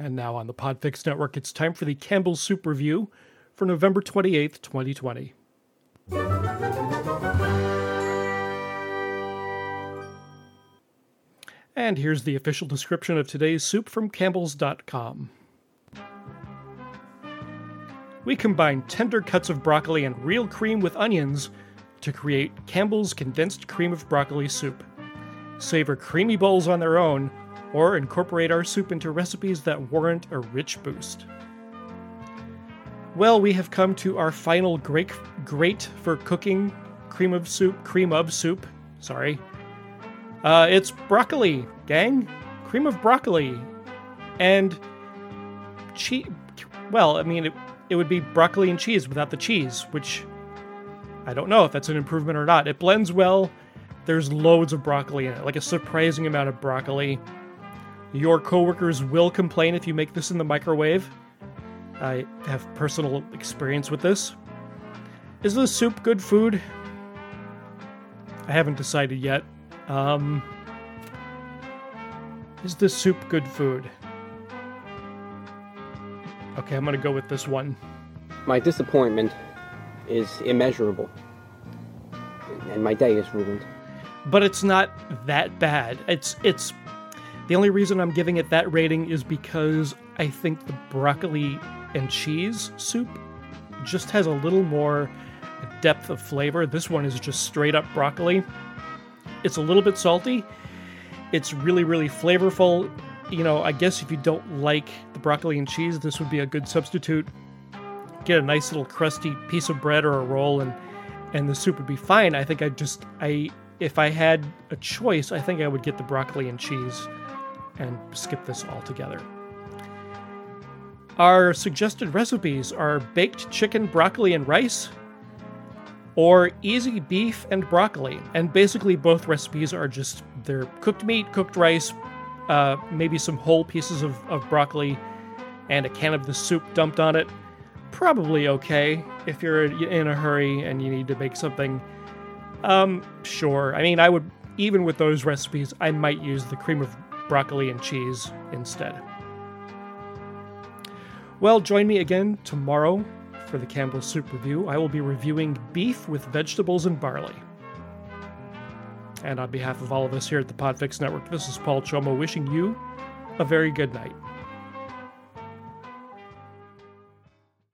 And now on the Podfix Network, it's time for the Campbell's Soup Review for November 28th, 2020. And here's the official description of today's soup from Campbell's.com. We combine tender cuts of broccoli and real cream with onions to create Campbell's condensed cream of broccoli soup. Savor creamy bowls on their own, or incorporate our soup into recipes that warrant a rich boost. Well, we have come to our final great, great for cooking cream of soup, cream of soup. Sorry, uh, it's broccoli, gang, cream of broccoli, and cheese. Well, I mean, it, it would be broccoli and cheese without the cheese, which I don't know if that's an improvement or not. It blends well. There's loads of broccoli in it, like a surprising amount of broccoli. Your coworkers will complain if you make this in the microwave. I have personal experience with this. Is this soup good food? I haven't decided yet. Um, is this soup good food? Okay, I'm gonna go with this one. My disappointment is immeasurable, and my day is ruined. But it's not that bad. It's it's the only reason I'm giving it that rating is because I think the broccoli and cheese soup just has a little more depth of flavor. This one is just straight up broccoli. It's a little bit salty. It's really, really flavorful. You know, I guess if you don't like the broccoli and cheese, this would be a good substitute. Get a nice little crusty piece of bread or a roll, and and the soup would be fine. I think I just I if I had a choice, I think I would get the broccoli and cheese and skip this altogether. Our suggested recipes are baked chicken, broccoli, and rice, or easy beef and broccoli. And basically, both recipes are just they're cooked meat, cooked rice, uh, maybe some whole pieces of, of broccoli, and a can of the soup dumped on it. Probably okay if you're in a hurry and you need to make something. Um, sure. I mean, I would, even with those recipes, I might use the cream of broccoli and cheese instead. Well, join me again tomorrow for the Campbell Soup Review, I will be reviewing beef with vegetables and barley. And on behalf of all of us here at the Podfix Network, this is Paul Chomo wishing you a very good night.